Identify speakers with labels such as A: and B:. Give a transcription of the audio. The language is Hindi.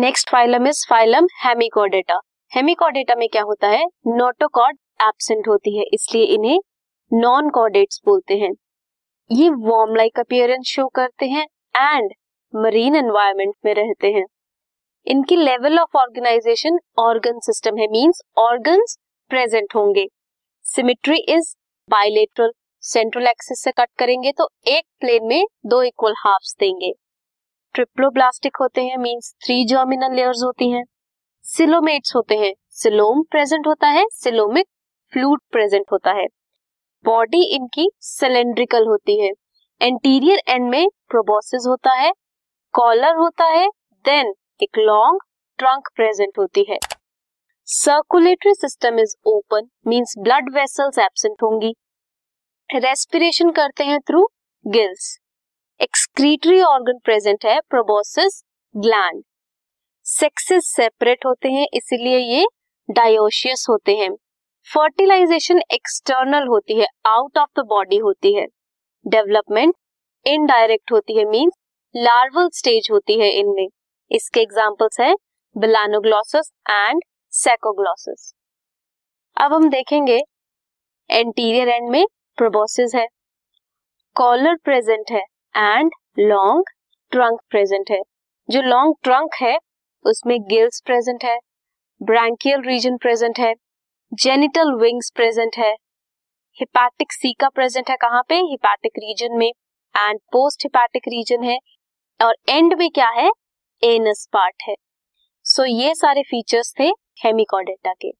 A: Next phylum is phylum hemichordata hemichordata में क्या होता है? नोटोकॉड एब्सेंट होती है, इसलिए इन्हें नॉन कॉर्डेट्स बोलते हैं। ये वॉर्म लाइक अपियरेंस शो करते हैं एंड मरीन एनवायरमेंट में रहते हैं। इनकी level of organization organ system है मींस ऑर्गन्स प्रेजेंट होंगे। Symmetry is bilateral central axis से कट करेंगे तो एक प्लेन में दो इक्वल हाफ्स देंगे। ट्रिप्लोब्लास्टिक होते हैं मींस थ्री जर्मिनल लेयर्स होती हैं। सिलोमेट्स होते हैं सिलोम प्रेजेंट होता है सिलोमिक फ्लूड प्रेजेंट होता है। बॉडी इनकी सिलेंड्रिकल होती है। एंटीरियर एंड में प्रोबोसिस होता है कॉलर होता है देन एक लॉन्ग ट्रंक प्रेजेंट होती है। Circulatory system is open means blood vessels absent होंगी। रेस्पिरेशन करते हैं through gills excretory organ present है प्रोबोसिस ग्लैंड सेक्सेस सेपरेट होते हैं, इसीलिए ये डायोशियस होते हैं. फर्टिलाइजेशन एक्सटर्नल होती है आउट ऑफ़ द बॉडी होती है. डेवलपमेंट इनडायरेक्ट होती है मींस लार्वल स्टेज होती है इनमें. इसके एग्जांपल्स है बिलानोग्लोसस एंड सेकोग्लोसस अब हम देखेंगे एंटीरियर एंड में प्रोबोसिस है. कॉलर प्रेजेंट है. एंड लॉन्ग ट्रंक प्रेजेंट है। जो लॉन्ग ट्रंक है उसमें गिल्स प्रेजेंट है ब्रैंकियल रीजन प्रेजेंट है जेनिटल विंग्स प्रेजेंट है हिपैटिक सीका प्रेजेंट है कहाँ पे? हिपैटिक रीजन में एंड पोस्ट हिपैटिक रीजन है। और एंड में क्या है? एनस पार्ट है। सो so, ये सारे फीचर्स थे हेमिकॉडेटा के।